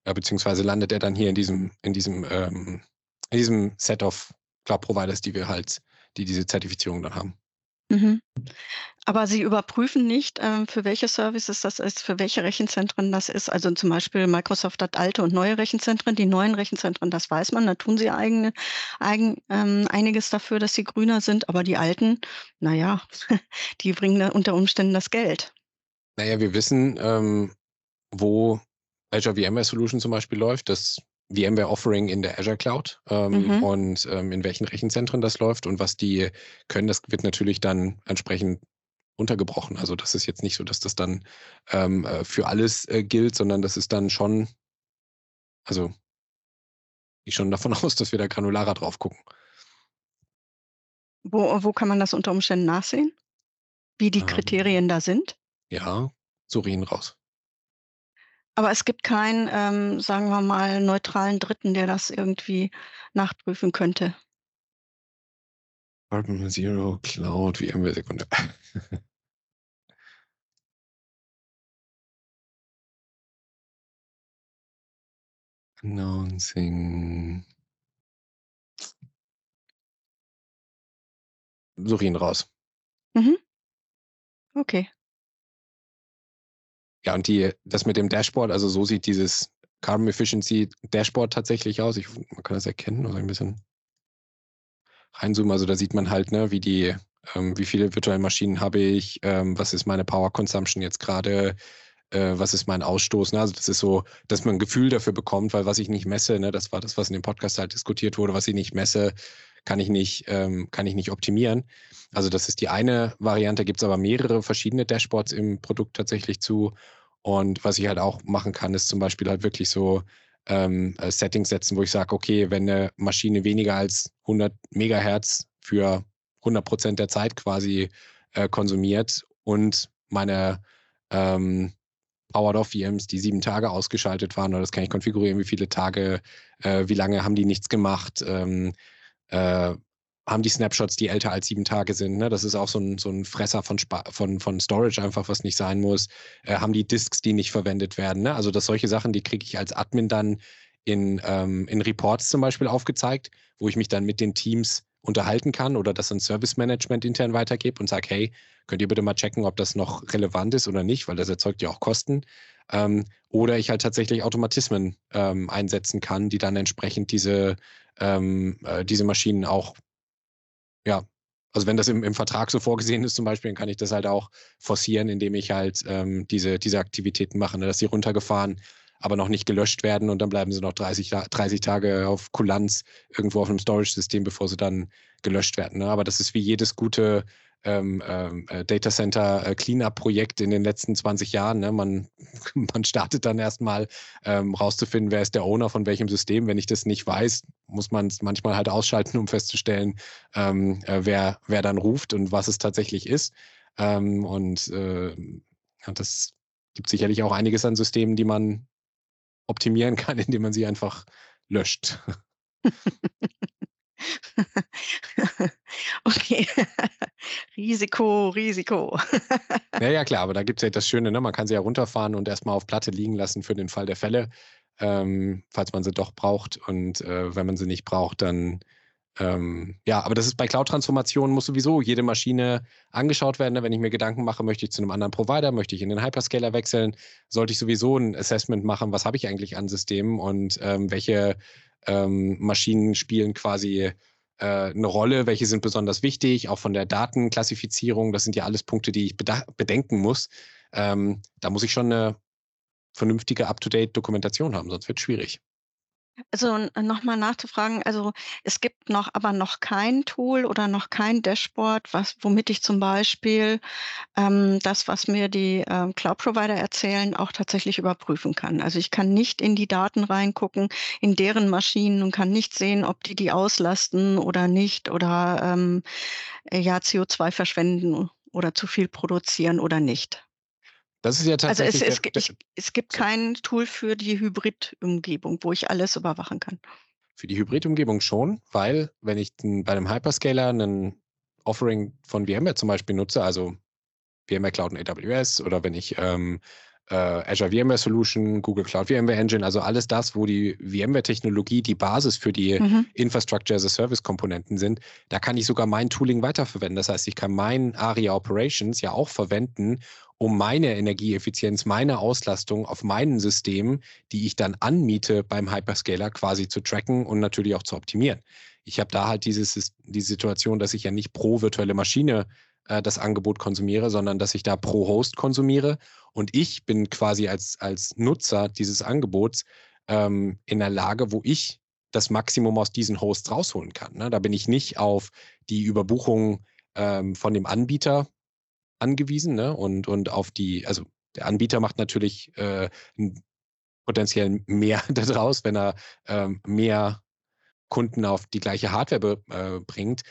Ja, beziehungsweise landet er dann hier in diesem, in diesem, ähm, in diesem Set of Cloud-Providers, die wir halt, die diese Zertifizierung dann haben. Mhm. Aber Sie überprüfen nicht, ähm, für welche Services das ist, für welche Rechenzentren das ist. Also zum Beispiel Microsoft hat alte und neue Rechenzentren. Die neuen Rechenzentren, das weiß man, da tun sie eigene, eigen, ähm, einiges dafür, dass sie grüner sind. Aber die alten, naja, die bringen da unter Umständen das Geld. Naja, wir wissen, ähm, wo Azure VMware Solution zum Beispiel läuft. Das VMware Offering in der Azure Cloud ähm, mhm. und ähm, in welchen Rechenzentren das läuft und was die können, das wird natürlich dann entsprechend untergebrochen. Also das ist jetzt nicht so, dass das dann ähm, äh, für alles äh, gilt, sondern das ist dann schon, also ich schon davon aus, dass wir da granularer drauf gucken. Wo, wo kann man das unter Umständen nachsehen? Wie die ähm. Kriterien da sind? Ja, Surin raus. Aber es gibt keinen, ähm, sagen wir mal, neutralen Dritten, der das irgendwie nachprüfen könnte. Carbon Zero Cloud, wie VMware Sekunde. Announcing. Such ihn raus. Mhm. Okay. Ja, und die, das mit dem Dashboard, also so sieht dieses Carbon Efficiency Dashboard tatsächlich aus. Ich, man kann das erkennen, oder ein bisschen reinzoomen. Also da sieht man halt, ne, wie die, ähm, wie viele virtuelle Maschinen habe ich, ähm, was ist meine Power Consumption jetzt gerade, äh, was ist mein Ausstoß. Ne? Also das ist so, dass man ein Gefühl dafür bekommt, weil was ich nicht messe, ne, das war das, was in dem Podcast halt diskutiert wurde, was ich nicht messe, kann ich nicht, ähm, kann ich nicht optimieren. Also das ist die eine Variante, gibt es aber mehrere verschiedene Dashboards im Produkt tatsächlich zu. Und was ich halt auch machen kann, ist zum Beispiel halt wirklich so ähm, äh, Settings setzen, wo ich sage, okay, wenn eine Maschine weniger als 100 Megahertz für 100 Prozent der Zeit quasi äh, konsumiert und meine ähm, Powered-Off-VMs, die sieben Tage ausgeschaltet waren, oder das kann ich konfigurieren, wie viele Tage, äh, wie lange haben die nichts gemacht, ähm, äh, haben die Snapshots, die älter als sieben Tage sind. Ne? Das ist auch so ein, so ein Fresser von, von, von Storage einfach, was nicht sein muss. Äh, haben die Disks, die nicht verwendet werden. Ne? Also dass solche Sachen, die kriege ich als Admin dann in, ähm, in Reports zum Beispiel aufgezeigt, wo ich mich dann mit den Teams unterhalten kann oder das an Service Management intern weitergebe und sage, hey, könnt ihr bitte mal checken, ob das noch relevant ist oder nicht, weil das erzeugt ja auch Kosten. Ähm, oder ich halt tatsächlich Automatismen ähm, einsetzen kann, die dann entsprechend diese, ähm, äh, diese Maschinen auch ja, also wenn das im, im Vertrag so vorgesehen ist zum Beispiel, dann kann ich das halt auch forcieren, indem ich halt ähm, diese, diese Aktivitäten mache, ne, dass sie runtergefahren, aber noch nicht gelöscht werden und dann bleiben sie noch 30, 30 Tage auf Kulanz irgendwo auf einem Storage-System, bevor sie dann gelöscht werden. Ne? Aber das ist wie jedes gute ähm, ähm, äh, Data Center äh, Cleanup-Projekt in den letzten 20 Jahren. Ne? Man, man startet dann erstmal ähm, rauszufinden, wer ist der Owner von welchem System. Wenn ich das nicht weiß, muss man es manchmal halt ausschalten, um festzustellen, ähm, äh, wer, wer dann ruft und was es tatsächlich ist. Ähm, und äh, das gibt sicherlich auch einiges an Systemen, die man optimieren kann, indem man sie einfach löscht. okay. Risiko, Risiko. ja, ja, klar, aber da gibt es ja das Schöne, ne? man kann sie ja runterfahren und erstmal auf Platte liegen lassen für den Fall der Fälle, ähm, falls man sie doch braucht. Und äh, wenn man sie nicht braucht, dann ähm, ja, aber das ist bei Cloud-Transformationen muss sowieso jede Maschine angeschaut werden. Ne? Wenn ich mir Gedanken mache, möchte ich zu einem anderen Provider, möchte ich in den Hyperscaler wechseln, sollte ich sowieso ein Assessment machen, was habe ich eigentlich an Systemen und ähm, welche ähm, Maschinen spielen quasi äh, eine Rolle, welche sind besonders wichtig, auch von der Datenklassifizierung. Das sind ja alles Punkte, die ich bedenken muss. Ähm, da muss ich schon eine vernünftige Up-to-Date-Dokumentation haben, sonst wird es schwierig. Also nochmal nachzufragen, also es gibt noch aber noch kein Tool oder noch kein Dashboard, was, womit ich zum Beispiel ähm, das, was mir die ähm, Cloud-Provider erzählen, auch tatsächlich überprüfen kann. Also ich kann nicht in die Daten reingucken, in deren Maschinen und kann nicht sehen, ob die die auslasten oder nicht oder ähm, ja CO2 verschwenden oder zu viel produzieren oder nicht. Das ist ja tatsächlich. Also es, es, ich, es gibt kein Tool für die Hybrid-Umgebung, wo ich alles überwachen kann. Für die Hybrid-Umgebung schon, weil wenn ich bei einem Hyperscaler einen Offering von VMware zum Beispiel nutze, also VMware Cloud und AWS oder wenn ich ähm, äh, Azure VMware Solution, Google Cloud VMware Engine, also alles das, wo die VMware-Technologie die Basis für die mhm. Infrastructure as a Service-Komponenten sind, da kann ich sogar mein Tooling weiterverwenden. Das heißt, ich kann mein ARIA Operations ja auch verwenden, um meine Energieeffizienz, meine Auslastung auf meinen Systemen, die ich dann anmiete beim Hyperscaler quasi zu tracken und natürlich auch zu optimieren. Ich habe da halt dieses, die Situation, dass ich ja nicht pro virtuelle Maschine äh, das Angebot konsumiere, sondern dass ich da pro Host konsumiere. Und ich bin quasi als, als Nutzer dieses Angebots ähm, in der Lage, wo ich das Maximum aus diesen Hosts rausholen kann. Ne? Da bin ich nicht auf die Überbuchung ähm, von dem Anbieter angewiesen ne? und, und auf die, also der Anbieter macht natürlich äh, potenziell mehr daraus, wenn er ähm, mehr Kunden auf die gleiche Hardware äh, bringt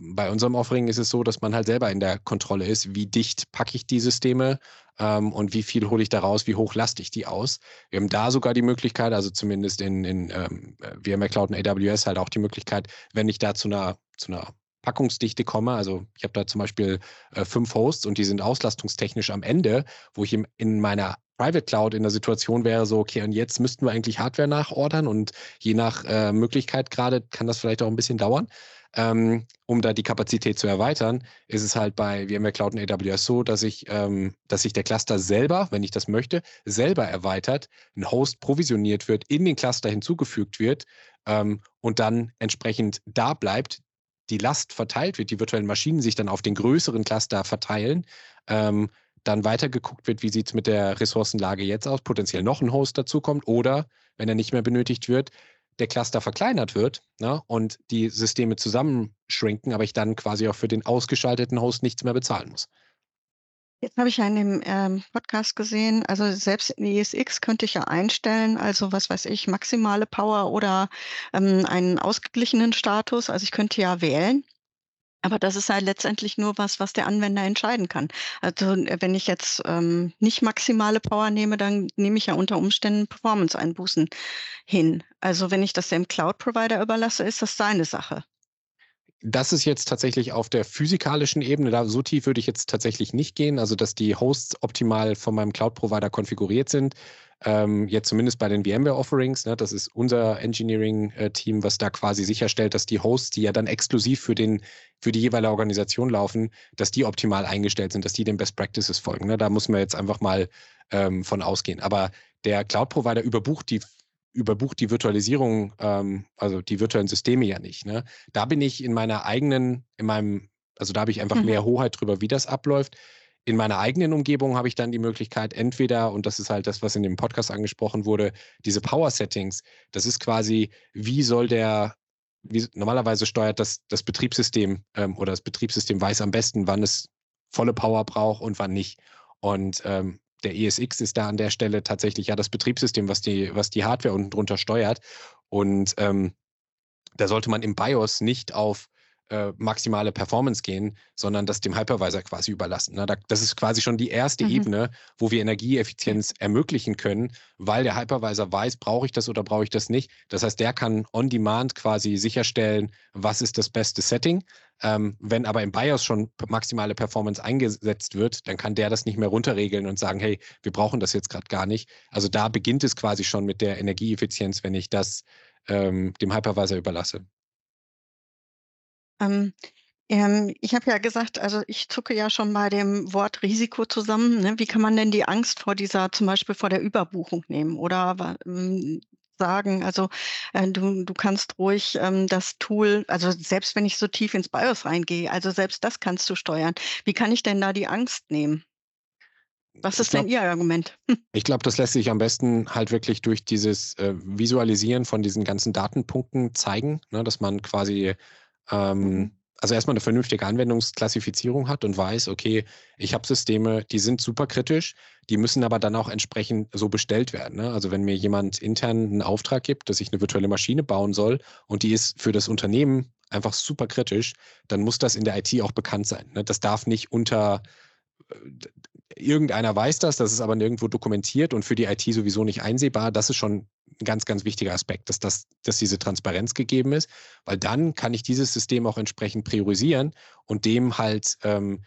bei unserem Offering ist es so, dass man halt selber in der Kontrolle ist, wie dicht packe ich die Systeme ähm, und wie viel hole ich da raus, wie hoch laste ich die aus. Wir haben da sogar die Möglichkeit, also zumindest in, in ähm, VMware Cloud und AWS halt auch die Möglichkeit, wenn ich da zu einer, zu einer Packungsdichte komme. Also ich habe da zum Beispiel äh, fünf Hosts und die sind auslastungstechnisch am Ende, wo ich im, in meiner Private Cloud in der Situation wäre, so, okay, und jetzt müssten wir eigentlich Hardware nachordern und je nach äh, Möglichkeit gerade kann das vielleicht auch ein bisschen dauern ähm, um da die Kapazität zu erweitern, ist es halt bei VMware Cloud und AWS so, dass ich, ähm, dass sich der Cluster selber, wenn ich das möchte, selber erweitert, ein Host provisioniert wird, in den Cluster hinzugefügt wird ähm, und dann entsprechend da bleibt, die Last verteilt wird, die virtuellen Maschinen sich dann auf den größeren Cluster verteilen, ähm, dann weitergeguckt wird, wie sieht es mit der Ressourcenlage jetzt aus, potenziell noch ein Host dazukommt oder, wenn er nicht mehr benötigt wird, der Cluster verkleinert wird ne, und die Systeme zusammenschrinken, aber ich dann quasi auch für den ausgeschalteten Host nichts mehr bezahlen muss. Jetzt habe ich ja in dem ähm, Podcast gesehen, also selbst in ESX könnte ich ja einstellen, also was weiß ich, maximale Power oder ähm, einen ausgeglichenen Status. Also ich könnte ja wählen. Aber das ist halt letztendlich nur was, was der Anwender entscheiden kann. Also äh, wenn ich jetzt ähm, nicht maximale Power nehme, dann nehme ich ja unter Umständen Performance-Einbußen hin. Also wenn ich das dem Cloud-Provider überlasse, ist das seine Sache. Das ist jetzt tatsächlich auf der physikalischen Ebene, da so tief würde ich jetzt tatsächlich nicht gehen, also dass die Hosts optimal von meinem Cloud-Provider konfiguriert sind ähm, jetzt zumindest bei den VMware-Offerings, ne, das ist unser Engineering-Team, was da quasi sicherstellt, dass die Hosts, die ja dann exklusiv für, den, für die jeweilige Organisation laufen, dass die optimal eingestellt sind, dass die den Best Practices folgen. Ne? Da muss man jetzt einfach mal ähm, von ausgehen. Aber der Cloud-Provider überbucht die überbucht die Virtualisierung, ähm, also die virtuellen Systeme ja nicht. Ne? Da bin ich in meiner eigenen, in meinem, also da habe ich einfach mhm. mehr Hoheit drüber, wie das abläuft in meiner eigenen Umgebung habe ich dann die Möglichkeit, entweder, und das ist halt das, was in dem Podcast angesprochen wurde, diese Power Settings, das ist quasi, wie soll der, wie, normalerweise steuert das, das Betriebssystem ähm, oder das Betriebssystem weiß am besten, wann es volle Power braucht und wann nicht. Und ähm, der ESX ist da an der Stelle tatsächlich ja das Betriebssystem, was die, was die Hardware unten drunter steuert. Und ähm, da sollte man im BIOS nicht auf äh, maximale Performance gehen, sondern das dem Hypervisor quasi überlassen. Ne? das ist quasi schon die erste mhm. Ebene, wo wir Energieeffizienz ermöglichen können, weil der Hypervisor weiß, brauche ich das oder brauche ich das nicht. Das heißt, der kann on demand quasi sicherstellen, was ist das beste Setting. Ähm, wenn aber im BIOS schon maximale Performance eingesetzt wird, dann kann der das nicht mehr runterregeln und sagen, hey, wir brauchen das jetzt gerade gar nicht. Also da beginnt es quasi schon mit der Energieeffizienz, wenn ich das ähm, dem Hypervisor überlasse. Ähm, ähm, ich habe ja gesagt, also ich zucke ja schon bei dem Wort Risiko zusammen. Ne? Wie kann man denn die Angst vor dieser, zum Beispiel vor der Überbuchung nehmen? Oder ähm, sagen, also äh, du, du kannst ruhig ähm, das Tool, also selbst wenn ich so tief ins BIOS reingehe, also selbst das kannst du steuern. Wie kann ich denn da die Angst nehmen? Was ist glaub, denn Ihr Argument? Ich glaube, das lässt sich am besten halt wirklich durch dieses äh, Visualisieren von diesen ganzen Datenpunkten zeigen, ne, dass man quasi ähm, mhm. Also erstmal eine vernünftige Anwendungsklassifizierung hat und weiß, okay, ich habe Systeme, die sind super kritisch, die müssen aber dann auch entsprechend so bestellt werden. Ne? Also wenn mir jemand intern einen Auftrag gibt, dass ich eine virtuelle Maschine bauen soll und die ist für das Unternehmen einfach super kritisch, dann muss das in der IT auch bekannt sein. Ne? Das darf nicht unter äh, irgendeiner weiß das, das ist aber nirgendwo dokumentiert und für die IT sowieso nicht einsehbar. Das ist schon ein ganz, ganz wichtiger Aspekt, dass, das, dass diese Transparenz gegeben ist, weil dann kann ich dieses System auch entsprechend priorisieren und dem halt ähm,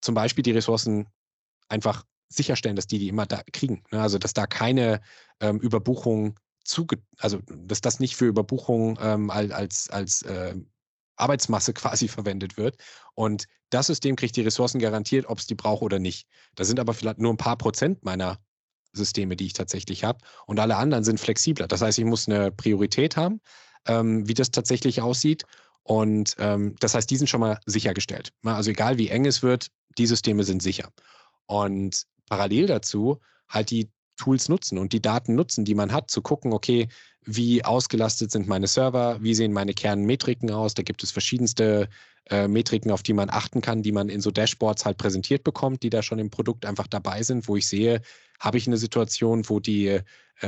zum Beispiel die Ressourcen einfach sicherstellen, dass die die immer da kriegen. Ne? Also dass da keine ähm, Überbuchung zuge, also dass das nicht für Überbuchung ähm, als, als äh, Arbeitsmasse quasi verwendet wird. Und das System kriegt die Ressourcen garantiert, ob es die braucht oder nicht. Das sind aber vielleicht nur ein paar Prozent meiner Systeme, die ich tatsächlich habe. Und alle anderen sind flexibler. Das heißt, ich muss eine Priorität haben, ähm, wie das tatsächlich aussieht. Und ähm, das heißt, die sind schon mal sichergestellt. Also egal wie eng es wird, die Systeme sind sicher. Und parallel dazu halt die Tools nutzen und die Daten nutzen, die man hat, zu gucken, okay, wie ausgelastet sind meine Server, wie sehen meine Kernmetriken aus. Da gibt es verschiedenste äh, Metriken, auf die man achten kann, die man in so Dashboards halt präsentiert bekommt, die da schon im Produkt einfach dabei sind, wo ich sehe, habe ich eine Situation, wo die, äh,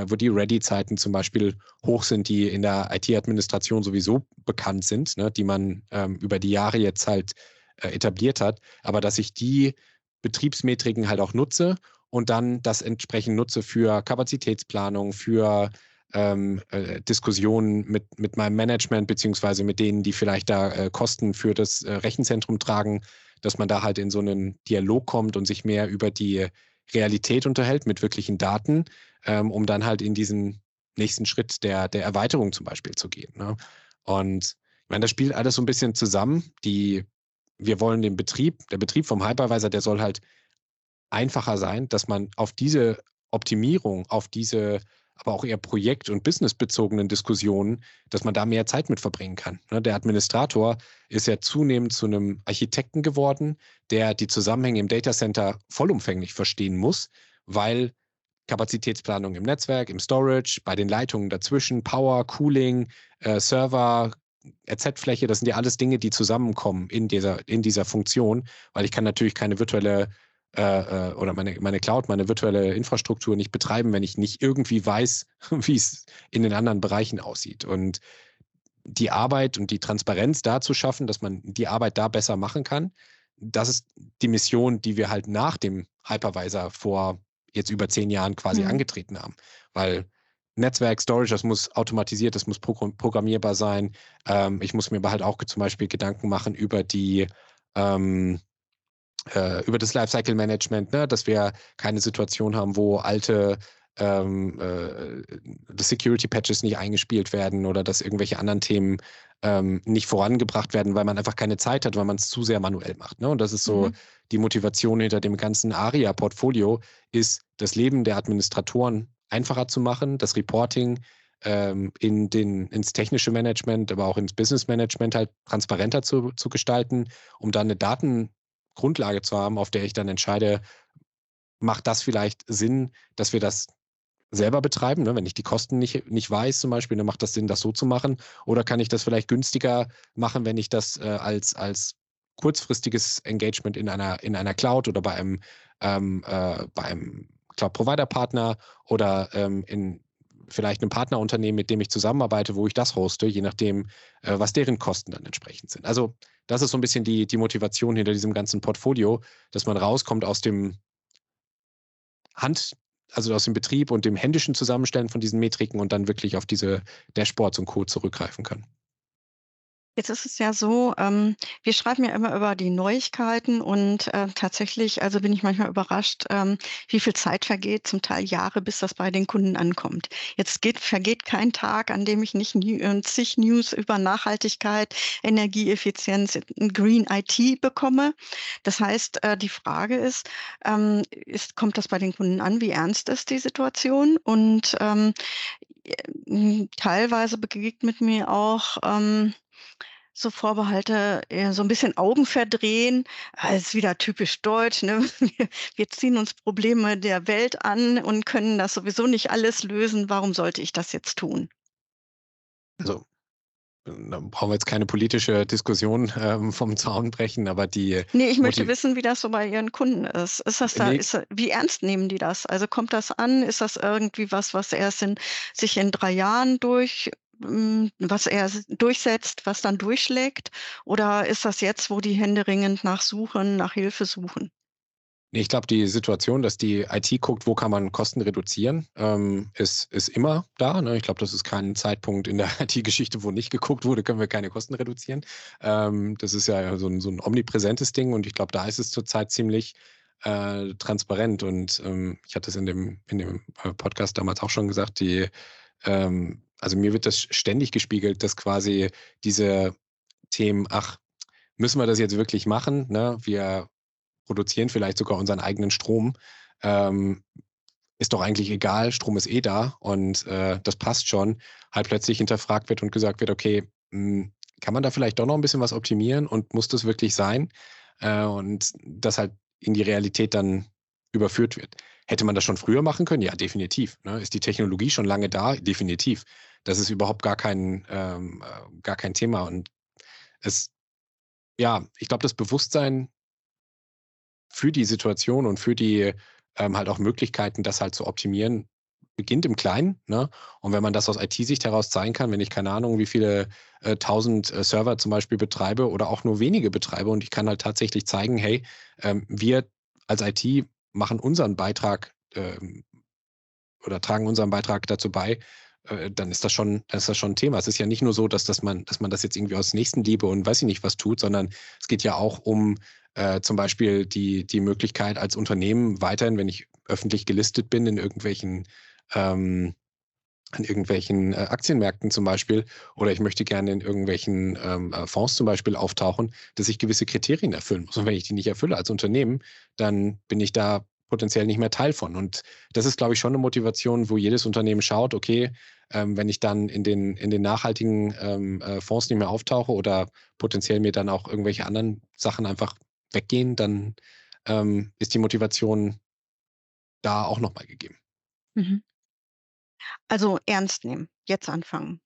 wo die Ready-Zeiten zum Beispiel hoch sind, die in der IT-Administration sowieso bekannt sind, ne, die man ähm, über die Jahre jetzt halt äh, etabliert hat, aber dass ich die Betriebsmetriken halt auch nutze und dann das entsprechend nutze für Kapazitätsplanung, für ähm, äh, Diskussionen mit, mit meinem Management, beziehungsweise mit denen, die vielleicht da äh, Kosten für das äh, Rechenzentrum tragen, dass man da halt in so einen Dialog kommt und sich mehr über die Realität unterhält mit wirklichen Daten, ähm, um dann halt in diesen nächsten Schritt der, der Erweiterung zum Beispiel zu gehen. Ne? Und ich meine, das spielt alles so ein bisschen zusammen. Die, wir wollen den Betrieb, der Betrieb vom Hypervisor, der soll halt einfacher sein, dass man auf diese Optimierung, auf diese aber auch eher projekt- und businessbezogenen Diskussionen, dass man da mehr Zeit mit verbringen kann. Ne, der Administrator ist ja zunehmend zu einem Architekten geworden, der die Zusammenhänge im Datacenter vollumfänglich verstehen muss, weil Kapazitätsplanung im Netzwerk, im Storage, bei den Leitungen dazwischen, Power, Cooling, äh, Server, RZ-Fläche, das sind ja alles Dinge, die zusammenkommen in dieser, in dieser Funktion, weil ich kann natürlich keine virtuelle äh, äh, oder meine, meine Cloud, meine virtuelle Infrastruktur nicht betreiben, wenn ich nicht irgendwie weiß, wie es in den anderen Bereichen aussieht. Und die Arbeit und die Transparenz da zu schaffen, dass man die Arbeit da besser machen kann, das ist die Mission, die wir halt nach dem Hypervisor vor jetzt über zehn Jahren quasi mhm. angetreten haben. Weil Netzwerk, Storage, das muss automatisiert, das muss programmierbar sein. Ähm, ich muss mir aber halt auch zum Beispiel Gedanken machen über die ähm, äh, über das Lifecycle Management, ne, dass wir keine Situation haben, wo alte ähm, äh, Security Patches nicht eingespielt werden oder dass irgendwelche anderen Themen ähm, nicht vorangebracht werden, weil man einfach keine Zeit hat, weil man es zu sehr manuell macht. Ne? Und das ist so mhm. die Motivation hinter dem ganzen ARIA-Portfolio, ist das Leben der Administratoren einfacher zu machen, das Reporting ähm, in den, ins technische Management, aber auch ins Business Management halt transparenter zu, zu gestalten, um dann eine Daten Grundlage zu haben, auf der ich dann entscheide, macht das vielleicht Sinn, dass wir das selber betreiben, ne? wenn ich die Kosten nicht, nicht weiß zum Beispiel, dann macht das Sinn, das so zu machen. Oder kann ich das vielleicht günstiger machen, wenn ich das äh, als, als kurzfristiges Engagement in einer, in einer Cloud oder bei einem, ähm, äh, einem Cloud-Provider-Partner oder ähm, in vielleicht einem Partnerunternehmen, mit dem ich zusammenarbeite, wo ich das hoste, je nachdem, äh, was deren Kosten dann entsprechend sind. Also das ist so ein bisschen die, die Motivation hinter diesem ganzen Portfolio, dass man rauskommt aus dem Hand, also aus dem Betrieb und dem händischen Zusammenstellen von diesen Metriken und dann wirklich auf diese Dashboards und Co. zurückgreifen kann. Jetzt ist es ja so, ähm, wir schreiben ja immer über die Neuigkeiten und äh, tatsächlich, also bin ich manchmal überrascht, ähm, wie viel Zeit vergeht, zum Teil Jahre, bis das bei den Kunden ankommt. Jetzt geht, vergeht kein Tag, an dem ich nicht äh, zig News über Nachhaltigkeit, Energieeffizienz, Green IT bekomme. Das heißt, äh, die Frage ist, ähm, ist, kommt das bei den Kunden an? Wie ernst ist die Situation? Und ähm, äh, teilweise begegnet mir auch, ähm, so Vorbehalte, eher so ein bisschen Augen verdrehen. Das ah, ist wieder typisch deutsch. Ne? Wir ziehen uns Probleme der Welt an und können das sowieso nicht alles lösen. Warum sollte ich das jetzt tun? Also, da brauchen wir jetzt keine politische Diskussion ähm, vom Zaun brechen, aber die. Nee, ich möchte wissen, wie das so bei Ihren Kunden ist. Ist das da, nee. ist, wie ernst nehmen die das? Also kommt das an? Ist das irgendwie was, was erst in, sich in drei Jahren durch was er durchsetzt, was dann durchschlägt? Oder ist das jetzt, wo die Hände ringend nach suchen, nach Hilfe suchen? Ich glaube, die Situation, dass die IT guckt, wo kann man Kosten reduzieren, ähm, ist, ist immer da. Ne? Ich glaube, das ist kein Zeitpunkt in der IT-Geschichte, wo nicht geguckt wurde, können wir keine Kosten reduzieren. Ähm, das ist ja so ein, so ein omnipräsentes Ding und ich glaube, da ist es zurzeit ziemlich äh, transparent. Und ähm, ich hatte es in dem, in dem äh, Podcast damals auch schon gesagt, die, ähm, also mir wird das ständig gespiegelt, dass quasi diese Themen, ach, müssen wir das jetzt wirklich machen? Ne? Wir produzieren vielleicht sogar unseren eigenen Strom. Ähm, ist doch eigentlich egal, Strom ist eh da und äh, das passt schon, halt plötzlich hinterfragt wird und gesagt wird, okay, mh, hm, kann man da vielleicht doch noch ein bisschen was optimieren und muss das wirklich sein? Äh, und das halt in die Realität dann überführt wird. Hätte man das schon früher machen können? Ja, definitiv. Ne? Ist die Technologie schon lange da? Definitiv. Das ist überhaupt gar kein, ähm, äh, gar kein Thema. Und es, ja, ich glaube, das Bewusstsein für die Situation und für die ähm, halt auch Möglichkeiten, das halt zu optimieren, beginnt im Kleinen. Ne? Und wenn man das aus IT-Sicht heraus zeigen kann, wenn ich keine Ahnung, wie viele äh, tausend äh, Server zum Beispiel betreibe oder auch nur wenige betreibe und ich kann halt tatsächlich zeigen, hey, ähm, wir als IT machen unseren Beitrag ähm, oder tragen unseren Beitrag dazu bei, äh, dann ist das schon, dann ist das schon ein Thema. Es ist ja nicht nur so, dass, dass, man, dass man das jetzt irgendwie aus Nächstenliebe und weiß ich nicht was tut, sondern es geht ja auch um äh, zum Beispiel die, die Möglichkeit als Unternehmen weiterhin, wenn ich öffentlich gelistet bin in irgendwelchen ähm, an irgendwelchen äh, Aktienmärkten zum Beispiel oder ich möchte gerne in irgendwelchen ähm, äh, Fonds zum Beispiel auftauchen, dass ich gewisse Kriterien erfüllen muss. Und wenn ich die nicht erfülle als Unternehmen, dann bin ich da potenziell nicht mehr Teil von. Und das ist, glaube ich, schon eine Motivation, wo jedes Unternehmen schaut, okay, ähm, wenn ich dann in den, in den nachhaltigen ähm, äh, Fonds nicht mehr auftauche oder potenziell mir dann auch irgendwelche anderen Sachen einfach weggehen, dann ähm, ist die Motivation da auch nochmal gegeben. Mhm. Also ernst nehmen, jetzt anfangen.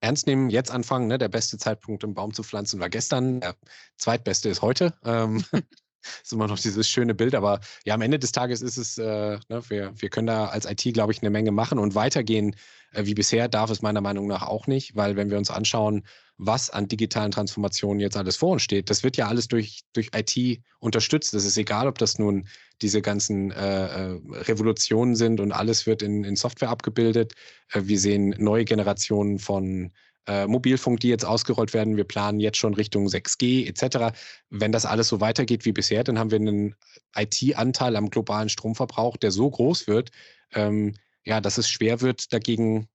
Ernst nehmen, jetzt anfangen. Ne? Der beste Zeitpunkt, einen Baum zu pflanzen, war gestern. Der zweitbeste ist heute. Ist immer noch dieses schöne Bild. Aber ja, am Ende des Tages ist es, äh, ne, wir, wir können da als IT, glaube ich, eine Menge machen und weitergehen äh, wie bisher darf es meiner Meinung nach auch nicht, weil wenn wir uns anschauen, was an digitalen Transformationen jetzt alles vor uns steht, das wird ja alles durch, durch IT unterstützt. Es ist egal, ob das nun diese ganzen äh, äh, Revolutionen sind und alles wird in, in Software abgebildet. Äh, wir sehen neue Generationen von äh, Mobilfunk, die jetzt ausgerollt werden. Wir planen jetzt schon Richtung 6G etc. Wenn das alles so weitergeht wie bisher, dann haben wir einen IT-Anteil am globalen Stromverbrauch, der so groß wird, ähm, ja, dass es schwer wird, dagegen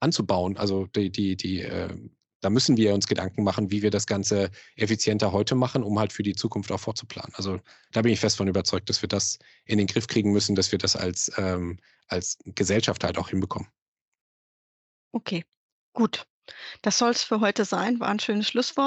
anzubauen. Also die, die, die, äh, da müssen wir uns Gedanken machen, wie wir das Ganze effizienter heute machen, um halt für die Zukunft auch vorzuplanen. Also da bin ich fest von überzeugt, dass wir das in den Griff kriegen müssen, dass wir das als, ähm, als Gesellschaft halt auch hinbekommen. Okay. Gut, das soll es für heute sein. War ein schönes Schlusswort.